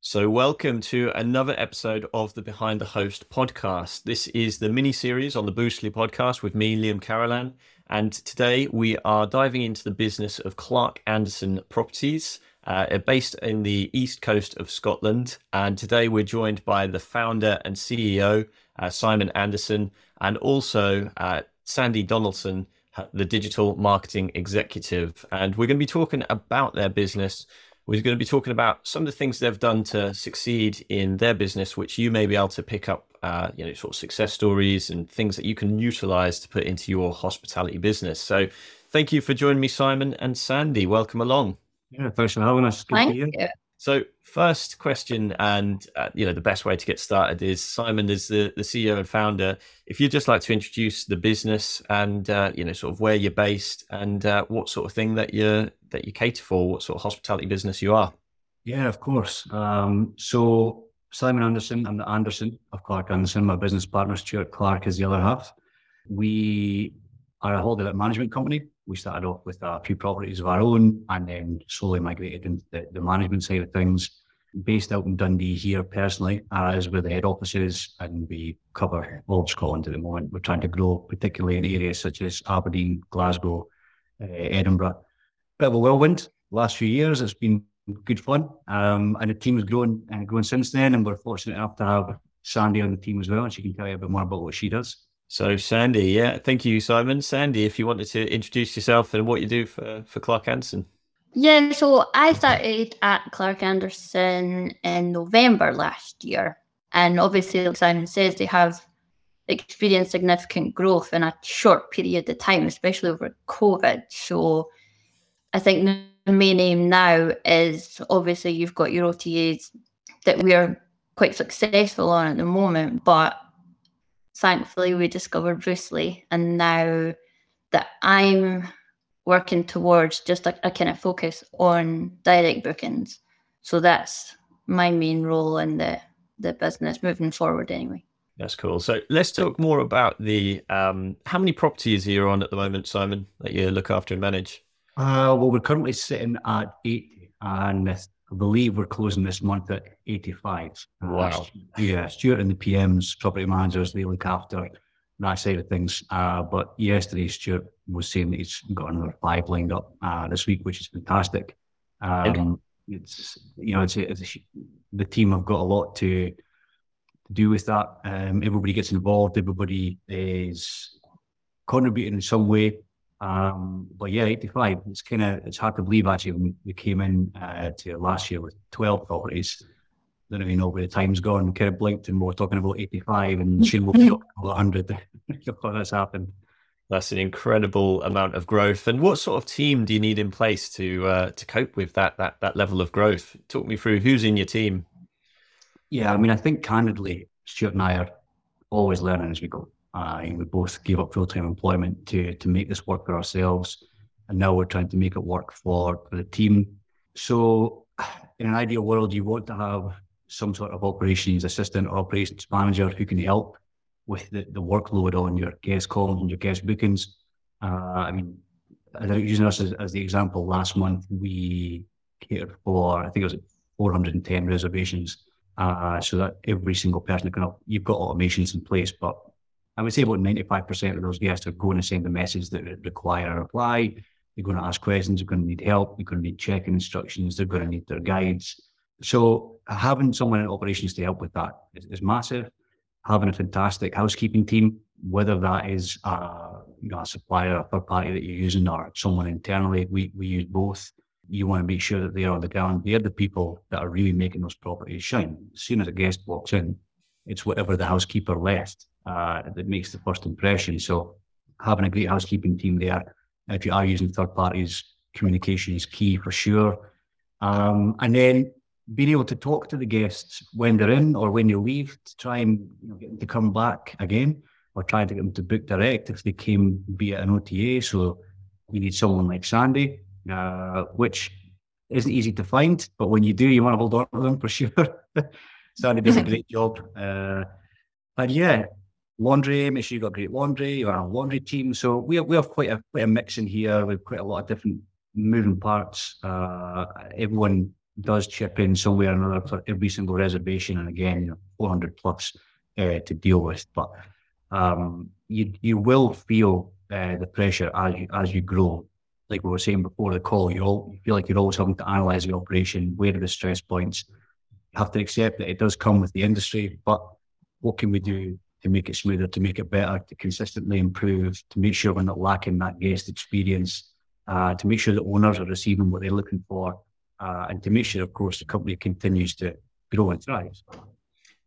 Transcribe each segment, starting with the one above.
So, welcome to another episode of the Behind the Host podcast. This is the mini series on the Boostly podcast with me, Liam Carolan. And today we are diving into the business of Clark Anderson Properties, uh, based in the east coast of Scotland. And today we're joined by the founder and CEO, uh, Simon Anderson, and also uh, Sandy Donaldson, the digital marketing executive. And we're going to be talking about their business we're going to be talking about some of the things they've done to succeed in their business, which you may be able to pick up, uh, you know, sort of success stories and things that you can utilize to put into your hospitality business. So, thank you for joining me, Simon and Sandy. Welcome along. Yeah, thanks for having us. Good Thank you. So, first question, and uh, you know, the best way to get started is Simon is the, the CEO and founder. If you'd just like to introduce the business and uh, you know, sort of where you're based and uh, what sort of thing that you that you cater for, what sort of hospitality business you are. Yeah, of course. Um, so Simon Anderson, I'm the Anderson of Clark Anderson. My business partner Stuart Clark is the other half. We are a holiday management company we started off with a few properties of our own and then slowly migrated into the, the management side of things. Based out in Dundee here personally, as where the head office is, and we cover all of Scotland at the moment. We're trying to grow, particularly in areas such as Aberdeen, Glasgow, uh, Edinburgh. Bit of a whirlwind last few years. It's been good fun, um, and the team has grown and grown since then. And we're fortunate enough to have Sandy on the team as well, and she can tell you a bit more about what she does. So, Sandy, yeah, thank you, Simon. Sandy, if you wanted to introduce yourself and what you do for, for Clark Anderson. Yeah, so I started at Clark Anderson in November last year. And obviously, like Simon says, they have experienced significant growth in a short period of time, especially over COVID. So I think the main aim now is obviously you've got your OTAs that we are quite successful on at the moment, but thankfully we discovered Boostly and now that I'm working towards just a, a kind of focus on direct bookings. So that's my main role in the, the business moving forward anyway. That's cool. So let's talk more about the um, how many properties are you on at the moment, Simon, that you look after and manage? Uh, well, we're currently sitting at 80, and I believe we're closing this month at 85. Wow. Yeah, Stuart and the PMs, property managers, they look after that side of things. Uh, but yesterday, Stuart was saying that he's got another five lined up uh, this week, which is fantastic. Um, it's you know, it's, it's a, the team have got a lot to, to do with that. Um, everybody gets involved. Everybody is contributing in some way. Um, but yeah, 85. It's kind of it's hard to believe actually when we came in uh, to last year with 12 properties. Don't even know where the time's gone. Kind of blinked and we are talking about 85 and soon we'll be about 100. that's happened. That's an incredible amount of growth. And what sort of team do you need in place to uh, to cope with that that that level of growth? Talk me through who's in your team. Yeah, I mean, I think candidly, Stuart and I are always learning as we go. Uh, we both gave up full time employment to to make this work for ourselves, and now we're trying to make it work for, for the team. So, in an ideal world, you want to have some sort of operations assistant or operations manager who can help with the, the workload on your guest calls and your guest bookings. Uh, I mean, using us as, as the example, last month we catered for, I think it was 410 reservations. Uh, so that every single person can, you've got automations in place, but I would say about 95% of those guests are going to send a message that require a reply. They're going to ask questions. They're going to need help. They're going to need checking instructions. They're going to need their guides. So having someone in operations to help with that is, is massive. Having a fantastic housekeeping team, whether that is a, you know, a supplier, a third party that you're using, or someone internally, we, we use both. You want to make sure that they're on the ground. They're the people that are really making those properties shine. As soon as a guest walks in, it's whatever the housekeeper left uh, that makes the first impression. So having a great housekeeping team there, if you are using third parties, communication is key for sure. Um, and then being able to talk to the guests when they're in or when they leave to try and you know, get them to come back again or try to get them to book direct if they came via an OTA. So we need someone like Sandy, uh, which isn't easy to find, but when you do, you want to hold on to them for sure. Sandy does a great job. Uh, and yeah, laundry, make sure you've got great laundry, or a laundry team. So we have, we have quite a quite a mix in here. We've quite a lot of different moving parts. Uh, everyone does chip in somewhere or another for every single reservation, and again, you know, 400 plus uh, to deal with. But um, you you will feel uh, the pressure as you as you grow. Like we were saying before the call, you all you feel like you're always having to analyze the operation. Where are the stress points? You have to accept that it does come with the industry, but what can we do to make it smoother, to make it better, to consistently improve, to make sure we're not lacking that guest experience, uh, to make sure the owners are receiving what they're looking for, uh, and to make sure, of course, the company continues to grow and thrive.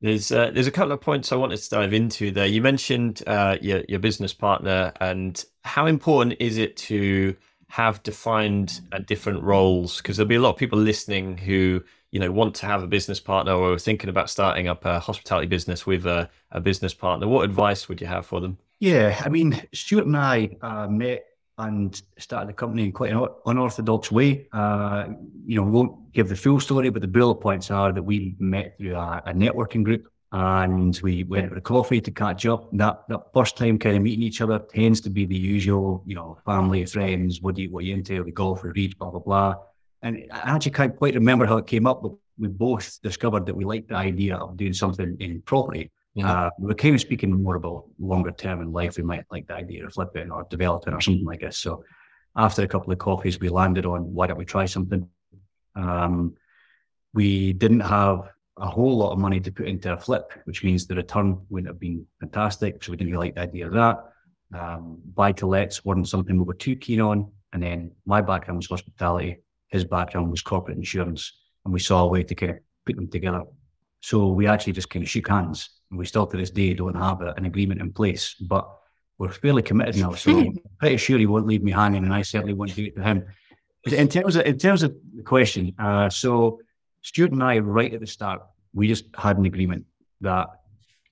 There's uh, there's a couple of points I wanted to dive into there. You mentioned uh, your your business partner and how important is it to have defined different roles because there'll be a lot of people listening who you know want to have a business partner or are thinking about starting up a hospitality business with a, a business partner. What advice would you have for them? Yeah, I mean, Stuart and I uh, met and started the company in quite an unorthodox way. Uh, you know, we won't give the full story, but the bullet points are that we met through a, a networking group and we went for a coffee to catch up. That that first time kind of meeting each other tends to be the usual, you know, family, friends, what do you what you into, we golf, we read, blah blah blah. And I actually can't quite remember how it came up, but we both discovered that we liked the idea of doing something in property. Uh, we came kind speaking more about longer term in life. We might like the idea of flipping or developing or something like this. So after a couple of coffees, we landed on why don't we try something? Um, we didn't have a whole lot of money to put into a flip, which means the return wouldn't have been fantastic. So we didn't really like the idea of that. Um, buy to lets weren't something we were too keen on. And then my background was hospitality, his background was corporate insurance, and we saw a way to kind of put them together. So we actually just kind of shook hands and we still to this day don't have an agreement in place, but we're fairly committed now. So I'm pretty sure he won't leave me hanging, and I certainly won't do it to him. In terms of in terms of the question, uh, so Stuart and I, right at the start, we just had an agreement that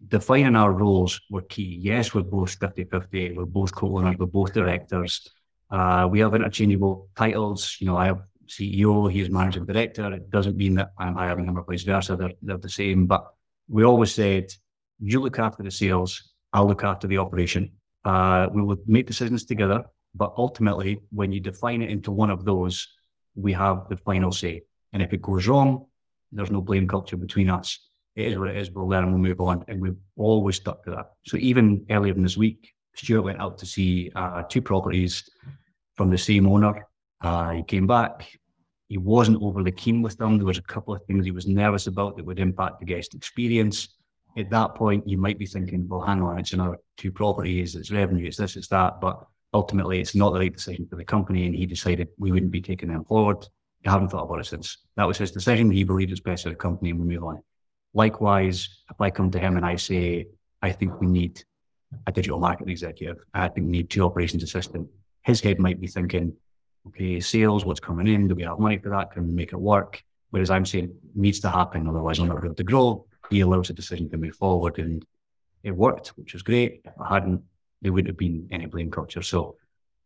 defining our roles were key. Yes, we're both 50 50, we're both co owners, we're both directors. Uh, we have interchangeable titles. You know, I have CEO, he's managing director. It doesn't mean that I'm hiring him or vice versa. They're, they're the same. But we always said you look after the sales, I'll look after the operation. Uh, we will make decisions together, but ultimately, when you define it into one of those, we have the final say. And if it goes wrong, there's no blame culture between us. It is what it is. We'll learn and we'll move on. And we've always stuck to that. So even earlier in this week, Stuart went out to see uh, two properties from the same owner. Uh, he came back. He wasn't overly keen with them. There was a couple of things he was nervous about that would impact the guest experience at that point, you might be thinking, well, hang on, it's another two properties, it's revenue, it's this, it's that. But ultimately, it's not the right decision for the company. And he decided we wouldn't be taking them forward. I haven't thought about it since. That was his decision. He believed it's best for the company and we move on. Likewise, if I come to him and I say, I think we need a digital marketing executive, I think we need two operations assistant, his head might be thinking, okay, sales, what's coming in? Do we have money for that? Can we make it work? Whereas I'm saying needs to happen, otherwise I'm not able to grow he allows a decision to move forward. And it worked, which was great. If I hadn't, there wouldn't have been any blame culture. So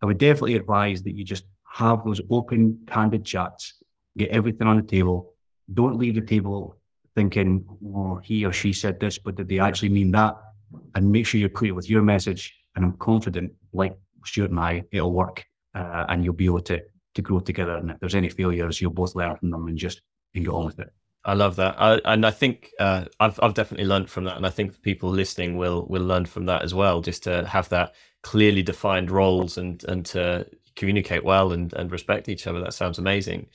I would definitely advise that you just have those open, candid chats, get everything on the table. Don't leave the table thinking, oh, he or she said this, but did they actually mean that? And make sure you're clear with your message. And I'm confident, like Stuart and I, it'll work uh, and you'll be able to, to grow together. And if there's any failures, you'll both learn from them and just and get on with it. I love that, I, and I think uh, I've I've definitely learned from that, and I think people listening will will learn from that as well. Just to have that clearly defined roles and and to communicate well and and respect each other. That sounds amazing.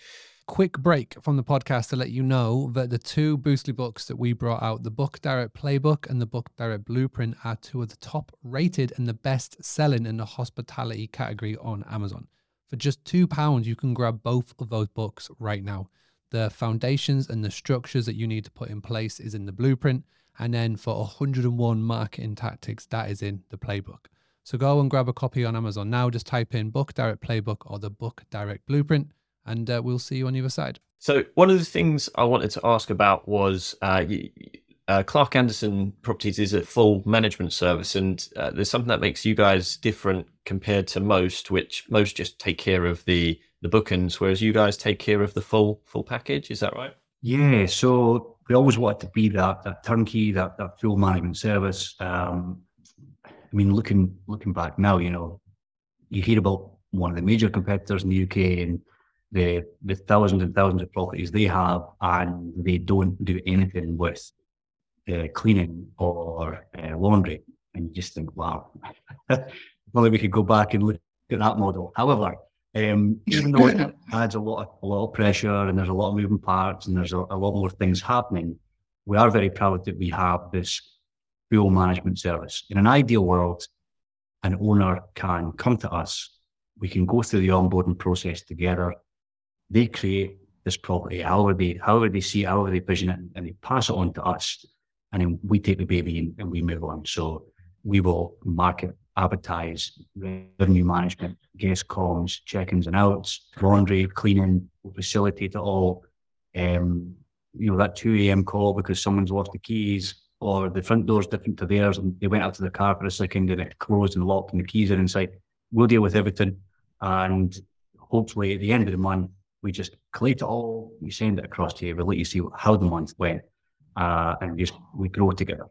Quick break from the podcast to let you know that the two Boostly books that we brought out, the Book Direct Playbook and the Book Direct Blueprint, are two of the top rated and the best selling in the hospitality category on Amazon. For just two pounds, you can grab both of those books right now the foundations and the structures that you need to put in place is in the blueprint. And then for 101 marketing tactics, that is in the playbook. So go and grab a copy on Amazon now. Just type in Book Direct Playbook or the Book Direct Blueprint, and uh, we'll see you on the other side. So, one of the things I wanted to ask about was uh, uh, Clark Anderson Properties is a full management service, and uh, there's something that makes you guys different compared to most, which most just take care of the the bookings, whereas you guys take care of the full full package. Is that right? Yeah. So we always wanted to be that that turnkey, that that full management service. Um, I mean, looking looking back now, you know, you hear about one of the major competitors in the UK, and the the thousands and thousands of properties they have, and they don't do anything with uh, cleaning or uh, laundry, and you just think, wow, probably we could go back and look at that model. However, um, even though it adds a lot of, a lot of pressure and there's a lot of moving parts and there's a, a lot more things happening, we are very proud that we have this full management service. In an ideal world, an owner can come to us, we can go through the onboarding process together. They create this property, however they however they see it, however they vision it, and they pass it on to us. And then we take the baby and, and we move on. So we will market, advertise, revenue management, guest comms, check-ins and outs, laundry, cleaning, We facilitate it all. Um, you know, that 2 a.m. call because someone's lost the keys or the front door's different to theirs and they went out to the car for a second and it closed and locked and the keys are inside. We'll deal with everything. And hopefully at the end of the month, we just collate it all, we send it across to you, we let you see how the month went, uh, and we just we grow together.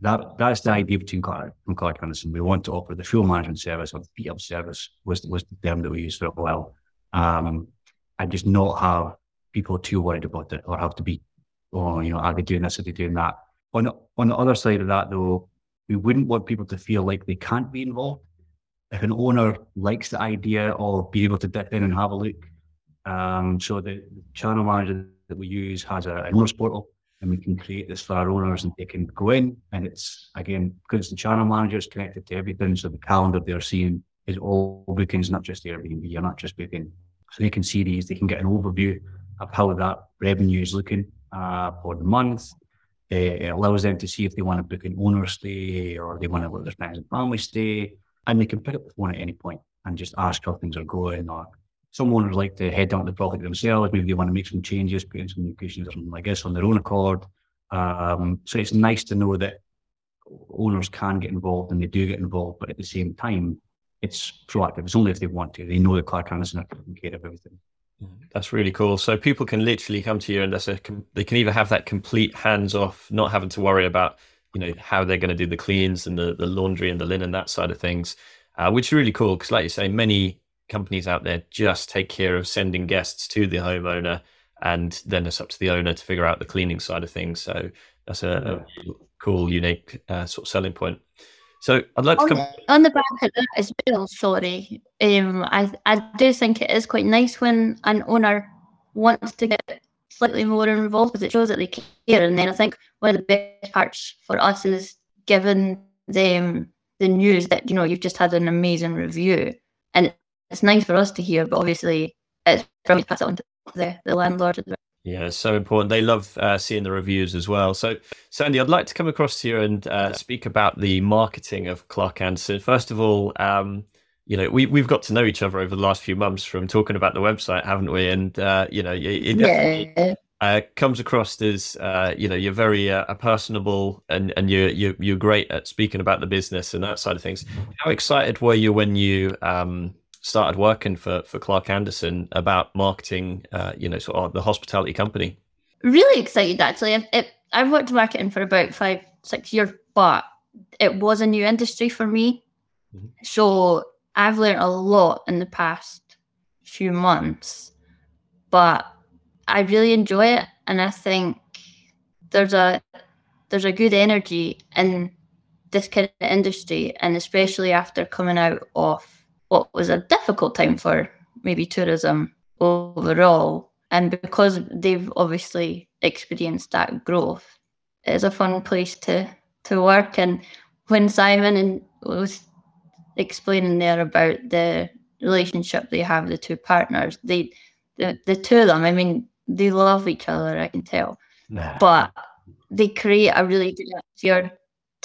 That that's the idea between Clark and Clark Anderson. We want to offer the full management service or the up service was was the term that we used for a while. Um, and just not have people too worried about it or have to be, oh, you know, are they doing this, are they doing that? On the, on the other side of that, though, we wouldn't want people to feel like they can't be involved. If an owner likes the idea of being able to dip in and have a look, um, so the, channel manager that we use has a, an owners portal, and we can create this for our owners, and they can go in, and it's again because the channel manager is connected to everything, so the calendar they're seeing is all bookings, not just Airbnb. You're not just booking, so they can see these. They can get an overview of how that revenue is looking uh, for the month. It allows them to see if they want to book an owner stay or they want to let their friends and family stay. And they can pick up the phone at any point and just ask how things are going. Or some owners like to head down to the property themselves. Maybe they want to make some changes, put in some cushions or something like this on their own accord. Um, so it's nice to know that owners can get involved and they do get involved, but at the same time, it's proactive. It's only if they want to. They know that Clark Anderson are taking care of everything. That's really cool. So people can literally come to you, and that's a they can either have that complete hands off, not having to worry about you know how they're going to do the cleans and the, the laundry and the linen that side of things, uh, which is really cool because, like you say, many companies out there just take care of sending guests to the homeowner, and then it's up to the owner to figure out the cleaning side of things. So that's a, a cool, unique uh, sort of selling point. So I'd like to on, come on the back of that as well. Sorry, um, I I do think it is quite nice when an owner wants to get slightly more involved because it shows that they care. And then I think one of the best parts for us is giving them the news that you know you've just had an amazing review, and it's nice for us to hear. But obviously, it's from me to pass it on to the the landlord as well. Yeah, it's so important. They love uh, seeing the reviews as well. So, Sandy, I'd like to come across to you and uh, speak about the marketing of Clark Anderson. First of all, um, you know, we we've got to know each other over the last few months from talking about the website, haven't we? And uh, you know, it, it Yeah. uh, comes across as uh, you know you're very uh, personable and and you're, you're you're great at speaking about the business and that side of things. How excited were you when you um, started working for for Clark Anderson about marketing? Uh, you know, sort of the hospitality company. really excited actually. It, it, I've worked marketing for about five, six years, but it was a new industry for me. Mhm. So I've learned a lot in the past few months, but I really enjoy it, and I think there's a there's a good energy in this kind of industry, and especially after coming out of what was a difficult time for maybe tourism overall, and because they've obviously experienced that growth, it's a fun place to to work. And when Simon and was explaining there about the relationship they have, the two partners, they the, the two of them, I mean, they love each other, I can tell. But they create a really good atmosphere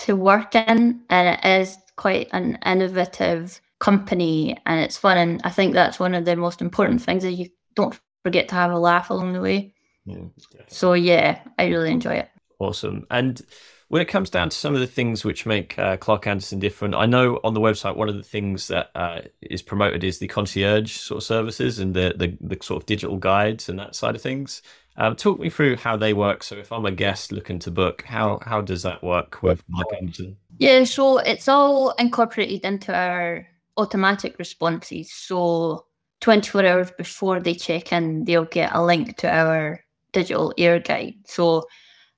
to work in and it is quite an innovative company and it's fun and I think that's one of the most important things that you don't forget to have a laugh along the way. Yeah. So yeah, I really enjoy it. Awesome. And when it comes down to some of the things which make uh, Clark Anderson different, I know on the website one of the things that uh, is promoted is the concierge sort of services and the, the the sort of digital guides and that side of things. Um, talk me through how they work. So if I'm a guest looking to book, how how does that work with Clark Anderson? Yeah, so it's all incorporated into our automatic responses. So 24 hours before they check in, they'll get a link to our digital air guide. So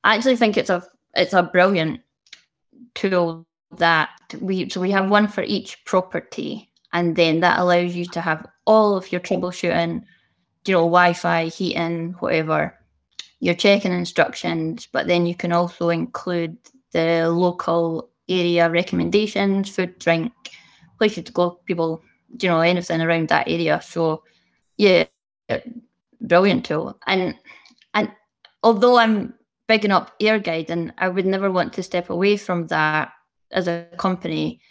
I actually think it's a it's a brilliant tool that we so we have one for each property and then that allows you to have all of your troubleshooting, you know, Wi-Fi, heating, whatever, your checking instructions, but then you can also include the local area recommendations, food, drink, places to people, you know, anything around that area. So yeah, brilliant tool. And and although I'm bigging up Airguide and I would never want to step away from that as a company,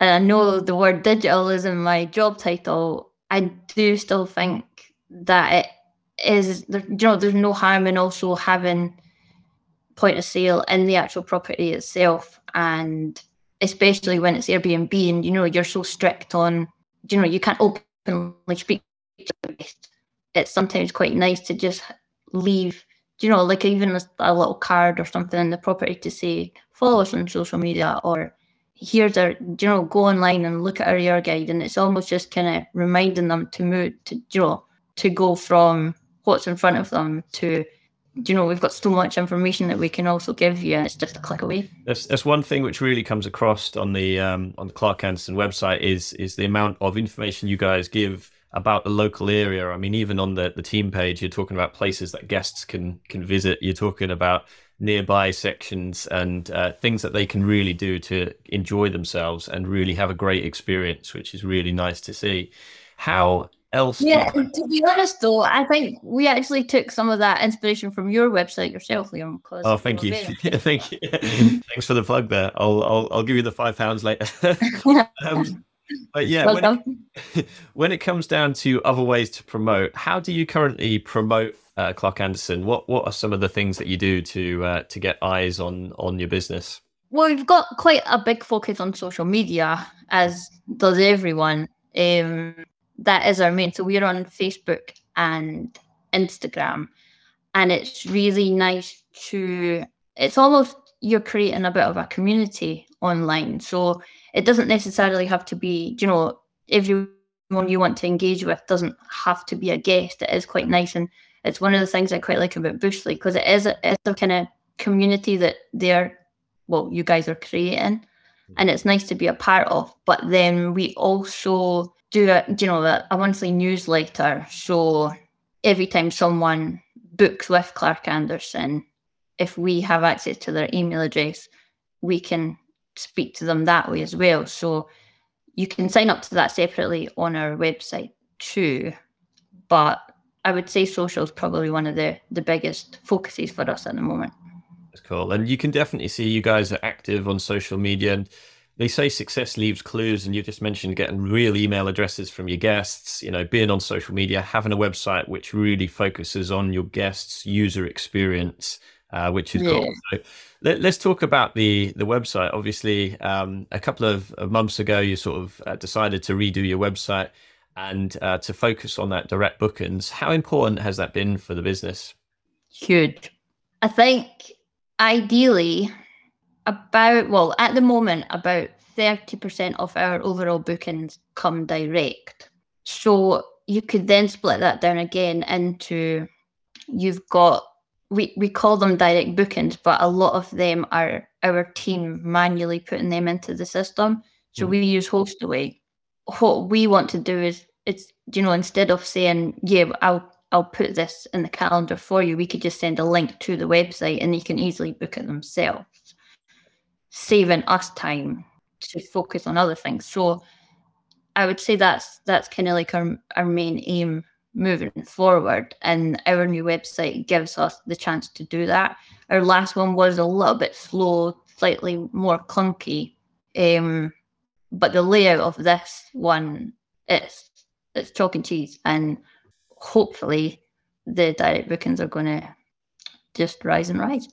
and I know the word digital is in my job title, I do still think that it is you know there's no harm in also having point of sale in the actual property itself and especially when it's Airbnb and you know you're so strict on you know you can't openly speak it's sometimes quite nice to just leave you know like even a, a little card or something in the property to say follow us on social media or here's our you know go online and look at our air guide and it's almost just kind of reminding them to move to you know to go from what's in front of them to you know we've got so much information that we can also give you it's just a click away. That's, that's one thing which really comes across on the um, on the clark anderson website is is the amount of information you guys give about the local area. I mean even on the, the team page you're talking about places that guests can can visit. You're talking about nearby sections and uh, things that they can really do to enjoy themselves and really have a great experience which is really nice to see how else. Yeah, to be honest though, I think we actually took some of that inspiration from your website yourself, Liam. Oh, thank you, thank you. Thanks for the plug there. I'll I'll, I'll give you the five pounds later. um, but yeah, when it, when it, comes down to other ways to promote, how do you currently promote uh, Clark Anderson? What what are some of the things that you do to uh, to get eyes on on your business? Well, we've got quite a big focus on social media, as does everyone. Um, that is our main. So we're on Facebook and Instagram, and it's really nice to. It's almost you're creating a bit of a community online. So it doesn't necessarily have to be, you know, everyone you want to engage with doesn't have to be a guest. It is quite nice, and it's one of the things I quite like about Boostly because it is a, it's a kind of community that they're, well, you guys are creating, and it's nice to be a part of. But then we also do a you know a, a monthly newsletter. So every time someone books with Clark Anderson, if we have access to their email address, we can speak to them that way as well. So you can sign up to that separately on our website too. But I would say social is probably one of the, the biggest focuses for us at the moment. That's cool. And you can definitely see you guys are active on social media. And they say success leaves clues and you just mentioned getting real email addresses from your guests you know being on social media having a website which really focuses on your guests user experience uh, which is yeah. cool so let, us talk about the the website obviously um, a couple of, of, months ago you sort of uh, decided to redo your website and uh, to focus on that direct bookings how important has that been for the business huge i think ideally about well at the moment about 30% of our overall bookings come direct. So you could then split that down again into you've got we, we call them direct bookings but a lot of them are our team manually putting them into the system. So mm. we use hostaway what we want to do is it's you know instead of saying yeah i'll i'll put this in the calendar for you we could just send a link to the website and you can easily book it themselves saving us time to focus on other things. So I would say that's that's kind of like our our main aim moving forward. And our new website gives us the chance to do that. Our last one was a little bit slow, slightly more clunky. Um, but the layout of this one is it's chalk and cheese and hopefully the direct bookings are gonna just rise and rise.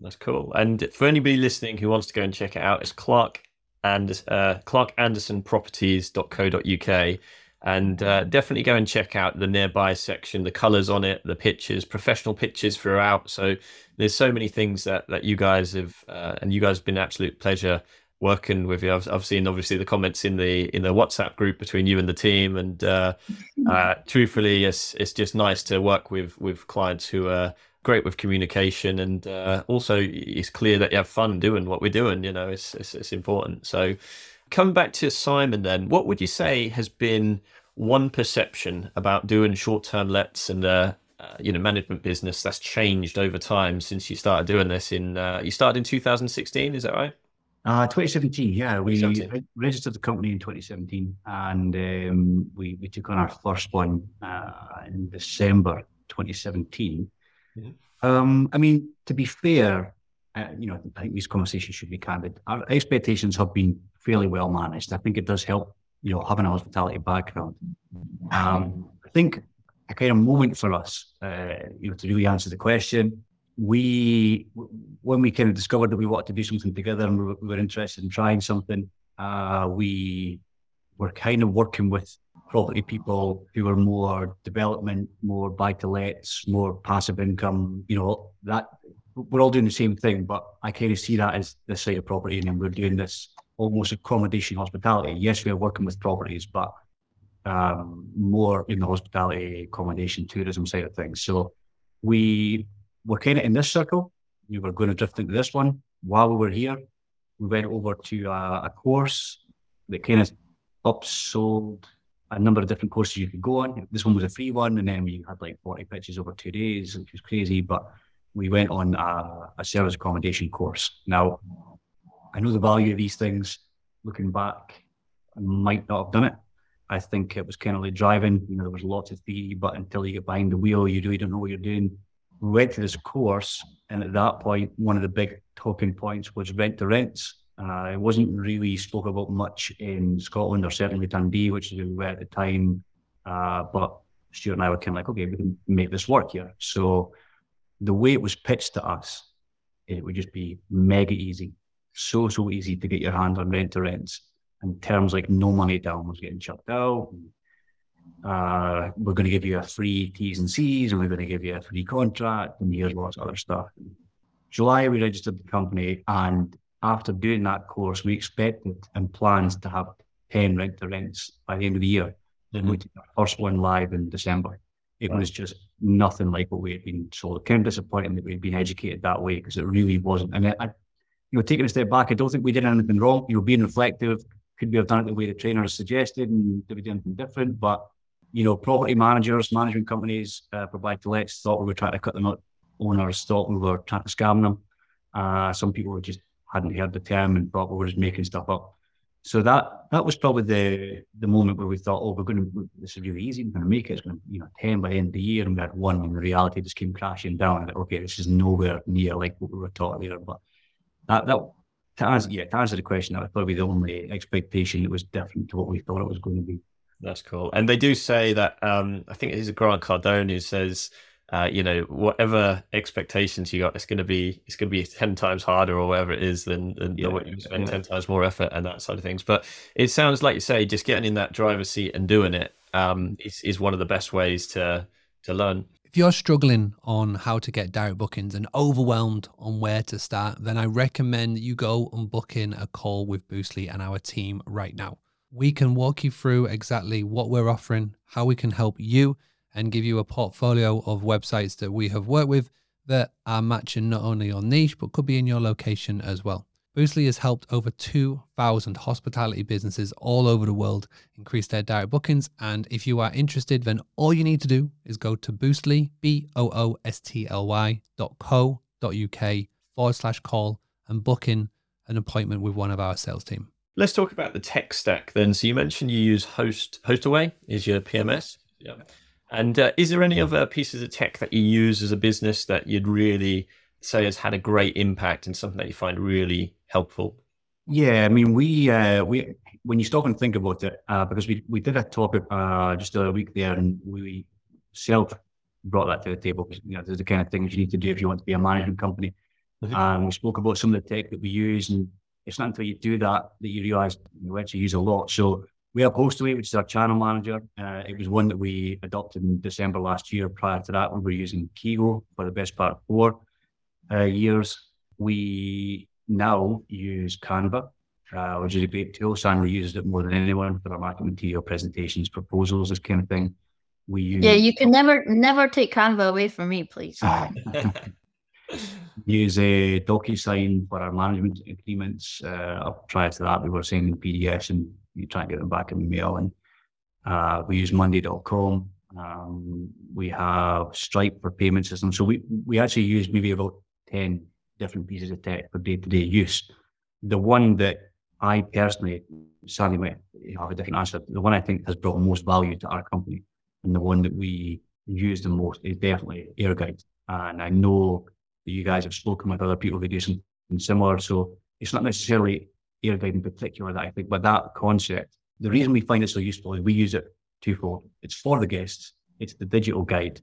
That's cool. And for anybody listening who wants to go and check it out, it's Clark and uh, clarkandersonproperties.co.uk. And uh, definitely go and check out the nearby section, the colors on it, the pictures, professional pictures throughout. So there's so many things that, that you guys have, uh, and you guys have been absolute pleasure working with you. I've, I've seen obviously the comments in the in the WhatsApp group between you and the team, and uh, uh, truthfully, it's it's just nice to work with with clients who are great with communication, and uh, also it's clear that you have fun doing what we're doing. You know, it's, it's it's important. So, coming back to Simon, then, what would you say has been one perception about doing short term lets and uh, uh, you know management business that's changed over time since you started doing this in uh, you started in 2016 is that right uh, 2017, yeah. We 2017. registered the company in 2017 and um, we, we took on our first one uh, in December 2017. Mm-hmm. Um, I mean, to be fair, uh, you know, I think these conversations should be candid. Our expectations have been fairly well managed. I think it does help, you know, having a hospitality background. Um, I think a kind of moment for us, uh, you know, to really answer the question we when we kind of discovered that we wanted to do something together and we were, we were interested in trying something, uh, we were kind of working with property people who were more development, more buy to lets, more passive income. You know that we're all doing the same thing, but I kind of see that as the side of property, and we're doing this almost accommodation hospitality. Yes, we are working with properties, but um, more in the hospitality, accommodation, tourism side of things. So we we're kind of in this circle. We were going to drift into this one. While we were here, we went over to a, a course that kind of upsold a number of different courses you could go on. This one was a free one, and then we had like 40 pitches over two days, which was crazy. But we went on a, a service accommodation course. Now, I know the value of these things. Looking back, I might not have done it. I think it was kind of like driving. You know, there was lots of theory, but until you get behind the wheel, you really don't know what you're doing we went to this course, and at that point, one of the big talking points was rent to rents. Uh, it wasn't really spoke about much in Scotland or certainly Dundee, which is where we were at the time. Uh, but Stuart and I were kind of like, okay, we can make this work here. So the way it was pitched to us, it would just be mega easy, so so easy to get your hands on rent to rents. And terms like no money down was getting chucked out, uh, we're going to give you a free T's and C's, and we're going to give you a free contract, and here's lots of other stuff. July, we registered the company, and after doing that course, we expected and planned to have 10 rent to rents by the end of the year. Then mm-hmm. we took our first one live in December. It was just nothing like what we had been sold. Kind of disappointing that we'd been educated that way because it really wasn't. And I, you know, taking a step back, I don't think we did anything wrong. You know, being reflective, could we have done it the way the trainer suggested and did we do anything different? But you know, property managers, management companies, uh, provide to lets thought we were trying to cut them out. Owners thought we were trying to scam them. Uh, some people just hadn't heard the term and thought we were just making stuff up. So that that was probably the the moment where we thought, oh, we're going to this is really easy. We're going to make it. It's going to you know ten by the end of the year, and we had one, and the reality just came crashing down. Like, okay, this is nowhere near like what we were taught there. But that that to answer yeah to answer the question, that was probably the only expectation that was different to what we thought it was going to be. That's cool. And they do say that um, I think it is Grant Cardone who says, uh, you know, whatever expectations you got, it's going to be it's going to be ten times harder or whatever it is than, than yeah, what you spend yeah. ten times more effort and that side of things. But it sounds like you say, just getting in that driver's seat and doing it um, is is one of the best ways to to learn. If you're struggling on how to get direct bookings and overwhelmed on where to start, then I recommend you go and book in a call with Boostly and our team right now we can walk you through exactly what we're offering, how we can help you, and give you a portfolio of websites that we have worked with that are matching not only your niche, but could be in your location as well. Boostly has helped over 2,000 hospitality businesses all over the world increase their direct bookings. And if you are interested, then all you need to do is go to boostly, B O O S T L Y dot co dot UK forward slash call and book in an appointment with one of our sales team. Let's talk about the tech stack then. So you mentioned you use Host Hostaway is your PMS. Yeah. And uh, is there any other pieces of tech that you use as a business that you'd really say has had a great impact and something that you find really helpful? Yeah, I mean, we uh, we when you stop and think about it, uh, because we we did a topic uh, just a week there, and we self brought that to the table. You know, there's the kind of things you need to do if you want to be a management company. Mm-hmm. Um, we spoke about some of the tech that we use and it's not until you do that that you realize you actually use a lot. So we have Hostaway, which is our channel manager. Uh, it was one that we adopted in December last year. Prior to that, we were using Kigo for the best part of four uh, years. We now use Canva uh, which is a great tool. Sandy uses it more than anyone for our marketing material presentations, proposals, this kind of thing. We use Yeah, you can never never take Canva away from me, please. use a DocuSign for our management agreements. Uh, prior to that, we were sending PDFs and you try and get them back in the mail. And uh, we use Monday.com. Um, we have Stripe for payment systems. So we, we actually use maybe about 10 different pieces of tech for day to day use. The one that I personally, sadly, might have a different answer. The one I think has brought most value to our company and the one that we use the most is definitely AirGuide. And I know you guys have spoken with other people who do something similar. So it's not necessarily air guide in particular that I think, but that concept, the reason we find it so useful is we use it twofold. It's for the guests, it's the digital guide,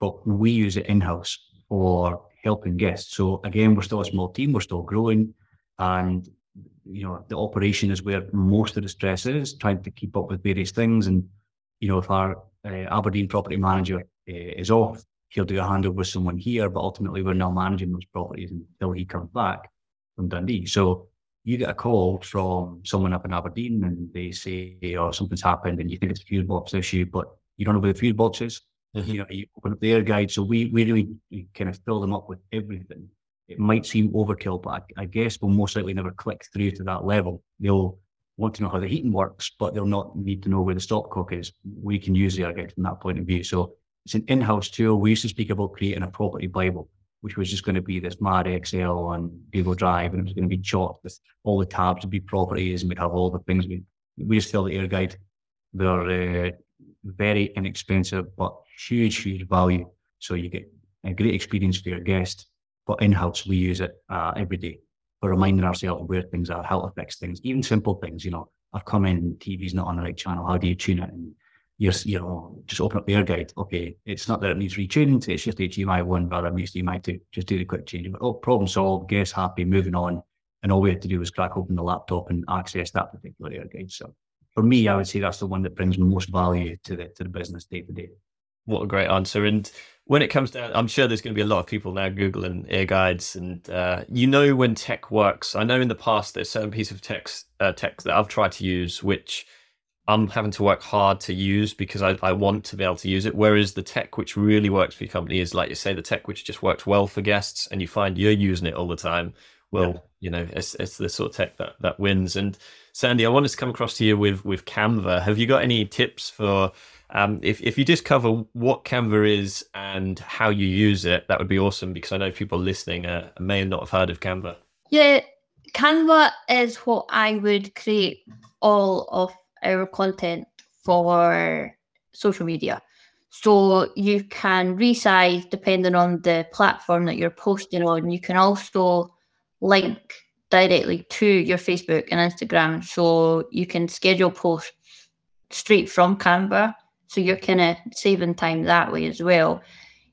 but we use it in house for helping guests. So again, we're still a small team, we're still growing, and you know the operation is where most of the stress is, trying to keep up with various things. And you know, if our uh, Aberdeen property manager uh, is off, he'll do a handover with someone here, but ultimately we're now managing those properties until he comes back from Dundee. So you get a call from someone up in Aberdeen and they say, oh, something's happened and you think it's a fuse box issue, but you don't know where the fuse box is. Mm-hmm. You know, you open up the air guide. So we, we really we kind of fill them up with everything. It might seem overkill, but I, I guess we'll most likely never click through to that level. They'll want to know how the heating works, but they'll not need to know where the stopcock is. We can use the air guide from that point of view. So it's an in-house tool. We used to speak about creating a property Bible, which was just going to be this mad Excel on Google Drive, and it was going to be chopped with all the tabs would be properties, and we'd have all the things. We we just fill the AirGuide. They're uh, very inexpensive, but huge, huge value. So you get a great experience for your guest. But in-house, we use it uh, every day for reminding ourselves of where things are, how to fix things, even simple things. You know, I've come in, TV's not on the right channel. How do you tune it? And you're, you know, just open up the air guide. Okay, it's not that it needs retuning, it's just HDMI one rather than HDMI two. Just do the quick change. But, oh, problem solved, guest happy, moving on. And all we had to do was crack open the laptop and access that particular air guide. So for me, I would say that's the one that brings most value to the to the business day to day. What a great answer. And when it comes down, I'm sure there's going to be a lot of people now Googling air guides and uh, you know when tech works. I know in the past there's certain pieces of text uh, tech that I've tried to use, which I'm having to work hard to use because I, I want to be able to use it. Whereas the tech which really works for your company is like you say, the tech which just works well for guests and you find you're using it all the time. Well, yeah. you know, it's, it's the sort of tech that, that wins. And Sandy, I wanted to come across to you with, with Canva. Have you got any tips for um, if, if you just cover what Canva is and how you use it, that would be awesome because I know people listening uh, may not have heard of Canva. Yeah, Canva is what I would create all of our content for social media. So you can resize depending on the platform that you're posting on. You can also link directly to your Facebook and Instagram. So you can schedule posts straight from Canva. So you're kind of saving time that way as well.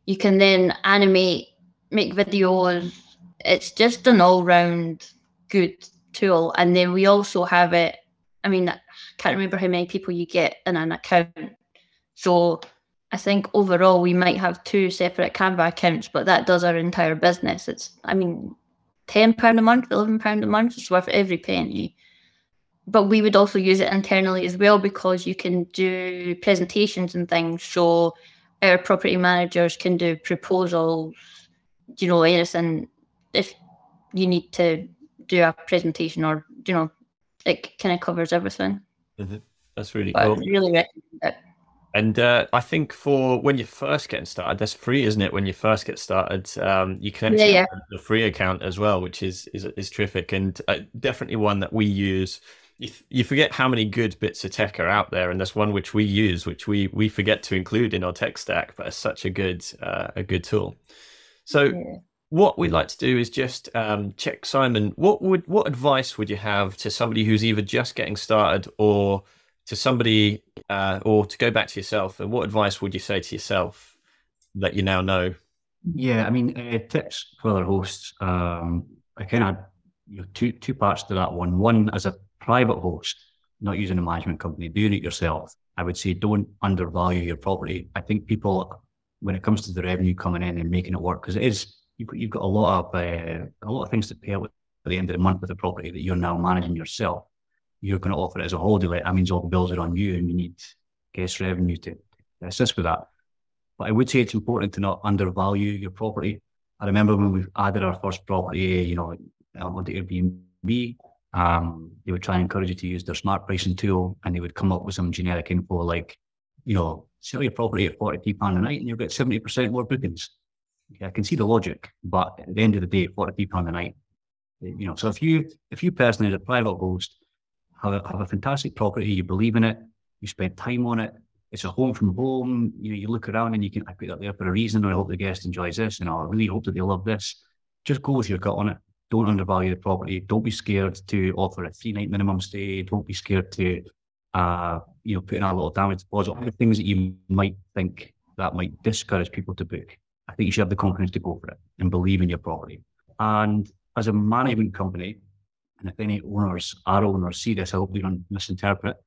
You can then animate, make videos. It's just an all round good tool. And then we also have it. I mean, can't remember how many people you get in an account. So I think overall we might have two separate Canva accounts, but that does our entire business. It's, I mean, ten pound a month, eleven pound a month. It's worth every penny. But we would also use it internally as well because you can do presentations and things. So our property managers can do proposals. You know, anything if you need to do a presentation or you know, it kind of covers everything. Mm-hmm. That's really but cool. really recommend it. And uh, I think for when you're first getting started, that's free, isn't it? When you first get started, um, you can yeah, yeah. the free account as well, which is is, is terrific and uh, definitely one that we use. You, you forget how many good bits of tech are out there, and that's one which we use, which we we forget to include in our tech stack, but it's such a good uh, a good tool. So. Yeah what we'd like to do is just um, check Simon. What would what advice would you have to somebody who's either just getting started or to somebody uh, or to go back to yourself? And what advice would you say to yourself that you now know? Yeah, I mean, uh, tips for other hosts. Um, I kind of you know, two two parts to that one. One as a private host, not using a management company, doing it yourself. I would say don't undervalue your property. I think people, when it comes to the revenue coming in and making it work, because it is you've got, you've got a lot of uh, a lot of things to pay out at the end of the month with the property that you're now managing yourself, you're going to offer it as a holiday let. That means all the bills are on you and you need guest revenue to, assist with that. But I would say it's important to not undervalue your property. I remember when we added our first property, you know, onto Airbnb, um, they would try and encourage you to use their smart pricing tool and they would come up with some generic info like, you know, sell your property at £40 a night and you'll get 70% more bookings. I can see the logic, but at the end of the day, £40 a night, you know, so if you, if you personally as a private host have a, have a fantastic property, you believe in it, you spend time on it, it's a home from home. You know, you look around and you can I put that there for a reason. I hope the guest enjoys this, and I really hope that they love this. Just go with your gut on it. Don't undervalue the property. Don't be scared to offer a three night minimum stay. Don't be scared to, uh, you know, put in a little damage deposit. All the things that you might think that might discourage people to book. I think you should have the confidence to go for it and believe in your property. And as a management company, and if any owners are owners see this, I hope they don't misinterpret.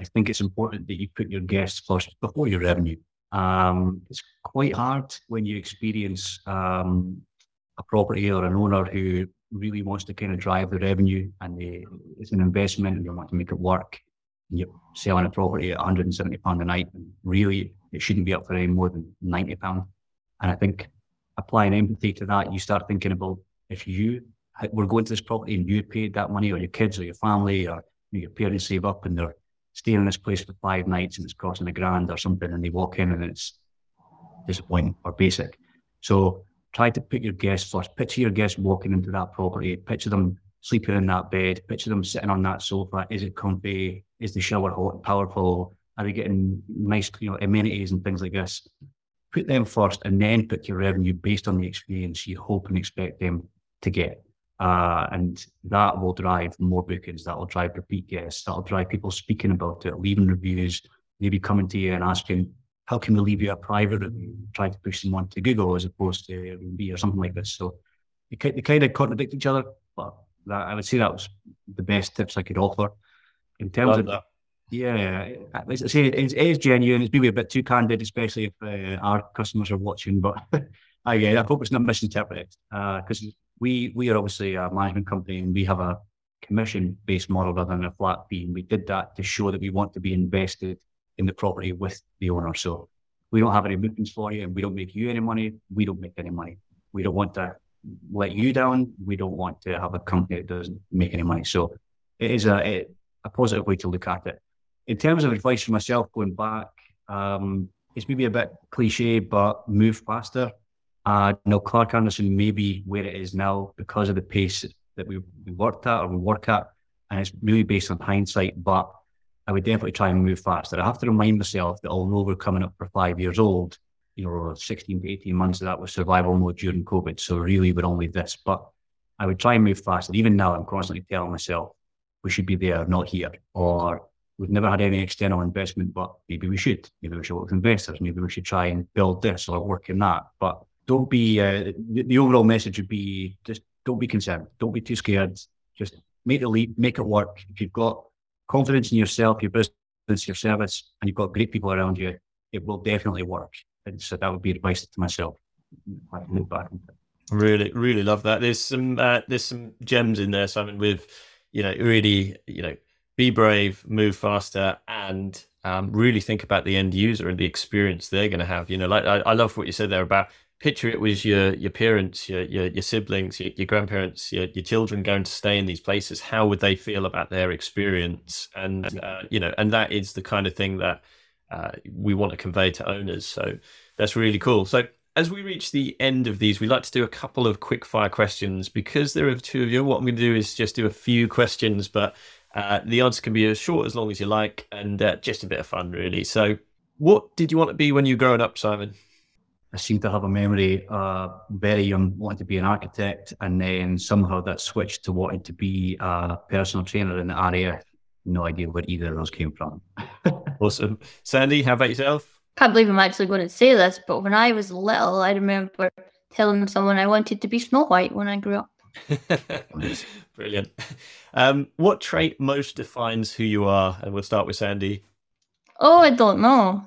I think it's important that you put your guests first before your revenue. Um, it's quite hard when you experience um, a property or an owner who really wants to kind of drive the revenue and they, it's an investment and they want to make it work. And you're selling a property at 170 pound a night, and really it shouldn't be up for any more than 90 pound. And I think applying empathy to that, you start thinking about if you were going to this property and you paid that money, or your kids, or your family, or your parents save up and they're staying in this place for five nights and it's costing a grand or something, and they walk in and it's disappointing or basic. So try to put your guests first. Picture your guests walking into that property. Picture them sleeping in that bed. Picture them sitting on that sofa. Is it comfy? Is the shower hot and powerful? Are they getting nice, you know, amenities and things like this? Put them first, and then put your revenue based on the experience you hope and expect them to get. Uh, and that will drive more bookings. That will drive repeat guests. That will drive people speaking about it, leaving reviews, maybe coming to you and asking, how can we leave you a private review? Try to push someone to Google as opposed to Airbnb or something like this. So they, they kind of contradict each other, but that, I would say that was the best tips I could offer. In terms Love of that. Yeah, I say, it is genuine. It's maybe a bit too candid, especially if uh, our customers are watching. But I, yeah, I hope it's not misinterpreted because uh, we we are obviously a management company and we have a commission based model rather than a flat fee. And we did that to show that we want to be invested in the property with the owner. So we don't have any bookings for you and we don't make you any money. We don't make any money. We don't want to let you down. We don't want to have a company that doesn't make any money. So it is a, a positive way to look at it. In terms of advice for myself going back, um, it's maybe a bit cliche, but move faster. Uh, know, Clark Anderson may be where it is now because of the pace that we, we worked at or we work at, and it's really based on hindsight. But I would definitely try and move faster. I have to remind myself that although we're coming up for five years old, you know, 16 to 18 months of that was survival mode during COVID. So really, we're only this. But I would try and move faster. Even now, I'm constantly telling myself we should be there, not here, or we've never had any external investment, but maybe we should. Maybe we should work with investors. Maybe we should try and build this or work in that. But don't be uh, the, the, overall message would be just don't be concerned don't be too scared just make the leap make it work if you've got confidence in yourself your business your service and you've got great people around you it will definitely work and so that would be advice to myself really really love that there's some uh, there's some gems in there simon with you know really you know be brave move faster and um, really think about the end user and the experience they're going to have you know like I, I love what you said there about picture it was your your parents, your your, your siblings, your, your grandparents, your, your children going to stay in these places. How would they feel about their experience? And uh, you know, and that is the kind of thing that uh, we want to convey to owners. So that's really cool. So as we reach the end of these, we like to do a couple of quick fire questions because there are two of you. What I'm going to do is just do a few questions, but uh, the answer can be as short as long as you like, and uh, just a bit of fun, really. So, what did you want to be when you were growing up, Simon? I seem to have a memory uh, very young wanting to be an architect, and then somehow that switched to wanting to be a personal trainer in the area. No idea where either of those came from. awesome. Sandy, how about yourself? Can't believe I'm actually going to say this, but when I was little, I remember telling someone I wanted to be Snow White when I grew up. Brilliant. Um, what trait most defines who you are? And we'll start with Sandy. Oh, I don't know.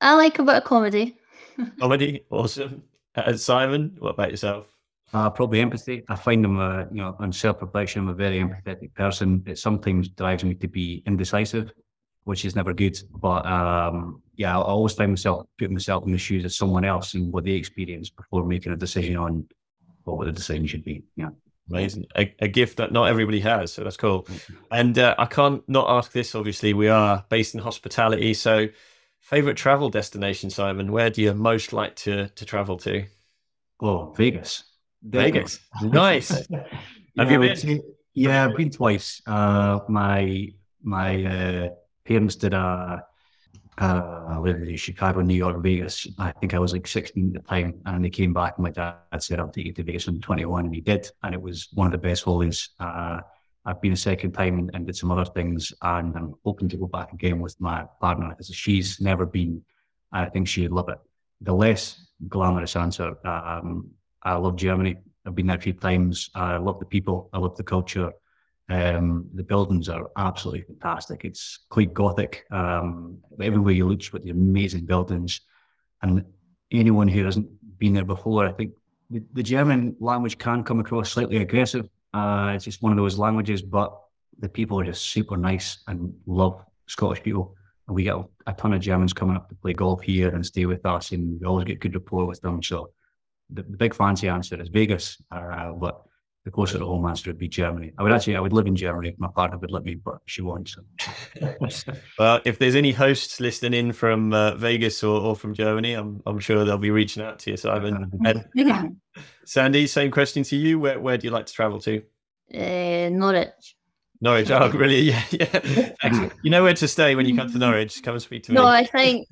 I like a bit of comedy. Comedy, awesome. Uh, Simon, what about yourself? Uh, probably empathy. I find I'm a, you know, on self-reflection, I'm a very empathetic person. It sometimes drives me to be indecisive, which is never good. But um, yeah, I always find myself putting myself in the shoes of someone else and what they experience before making a decision on what the decision should be. Yeah. Amazing. A, a, gift that not everybody has. So that's cool. And uh, I can't not ask this. Obviously, we are based in hospitality. So, favorite travel destination, Simon? Where do you most like to, to travel to? Oh, Vegas. Vegas. nice. Have you been? yeah, I've been twice. Uh, my my uh, parents did a uh, in Chicago, New York, Vegas. I think I was like 16 at the time, and they came back. And my dad said, "I'll take you to Vegas in 21," and he did, and it was one of the best holidays. Uh, I've been a second time and, and, did some other things, and I'm hoping to go back again with my partner because she's never been. And I think she'd love it. The less glamorous answer. Um, I love Germany. I've been there a few times. I love the people. I love the culture. Um, the buildings are absolutely fantastic. It's quite gothic. Um, everywhere you look, with the amazing buildings. And anyone who hasn't been there before, I think the, the German language can come across slightly aggressive. Uh, it's just one of those languages, but the people are just super nice and love Scottish people. And we get a ton of Germans coming up to play golf here and stay with us, and we always get good rapport with them. So the, the big fancy answer is Vegas, uh, but the closer to home answer would be Germany. I would actually, I would live in Germany if my partner would let me, but she won't. So. well, if there's any hosts listening in from uh, Vegas or, or from Germany, I'm I'm sure they'll be reaching out to you, Simon. Yeah. Sandy, same question to you. Where where do you like to travel to? Uh, Norwich. Norwich. Oh, really? Yeah, yeah. you know where to stay when you come to Norwich. Come and speak to no, me. No, I think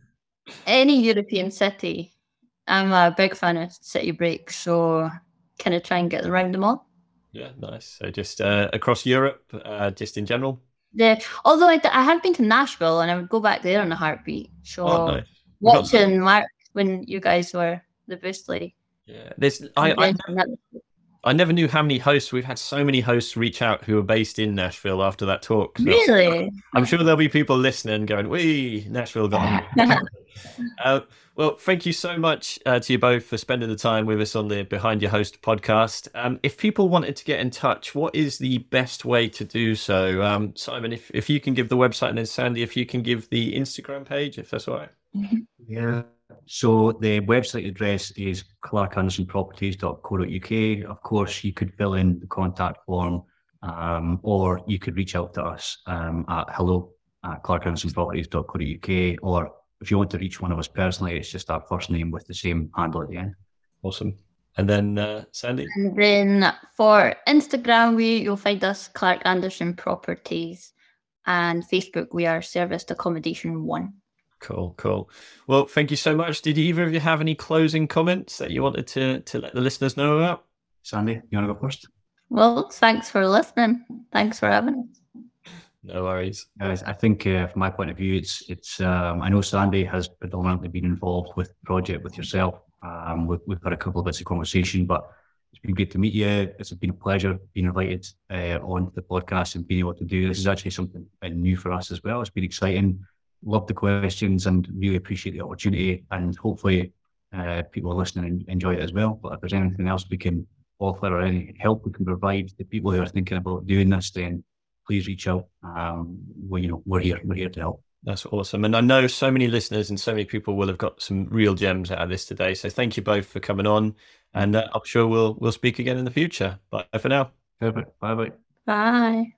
any European city. I'm a big fan of city breaks, so kind of try and get around them all. Yeah, nice. So just uh, across Europe, uh, just in general. Yeah, although I, I had been to Nashville and I would go back there on a heartbeat. So oh, nice. watching Mark when you guys were the Boostly. Yeah, there's I, I, I never knew how many hosts we've had. So many hosts reach out who are based in Nashville after that talk. So really? I'm sure there'll be people listening going, "We Nashville got." uh, well, thank you so much uh, to you both for spending the time with us on the Behind Your Host podcast. Um, if people wanted to get in touch, what is the best way to do so? Um, Simon, if, if you can give the website, and then Sandy, if you can give the Instagram page, if that's all right. Yeah. So the website address is clarkandersonproperties.co.uk. Of course, you could fill in the contact form um, or you could reach out to us um, at hello at clarkandersonproperties.co.uk or if you want to reach one of us personally, it's just our first name with the same handle at the end. Awesome. And then uh, Sandy. And then for Instagram, we you'll find us Clark Anderson Properties, and Facebook we are Serviced Accommodation One. Cool, cool. Well, thank you so much. Did either of you have any closing comments that you wanted to to let the listeners know about? Sandy, you want to go first? Well, thanks for listening. Thanks for having us. No worries. Guys, I think uh, from my point of view, it's it's. Um, I know Sandy has predominantly been involved with the project with yourself. Um, we've, we've had a couple of bits of conversation, but it's been great to meet you. It's been a pleasure being invited uh, on the podcast and being able to do this. Is actually something new for us as well. It's been exciting. Love the questions and really appreciate the opportunity. And hopefully, uh, people listening and enjoy it as well. But if there's anything else we can offer or any help we can provide to people who are thinking about doing this, then please reach out. Um, we, you know, we're here. We're here to help. That's awesome. And I know so many listeners and so many people will have got some real gems out of this today. So thank you both for coming on. And uh, I'm sure we'll we'll speak again in the future. Bye for now. Perfect. Bye bye. Bye.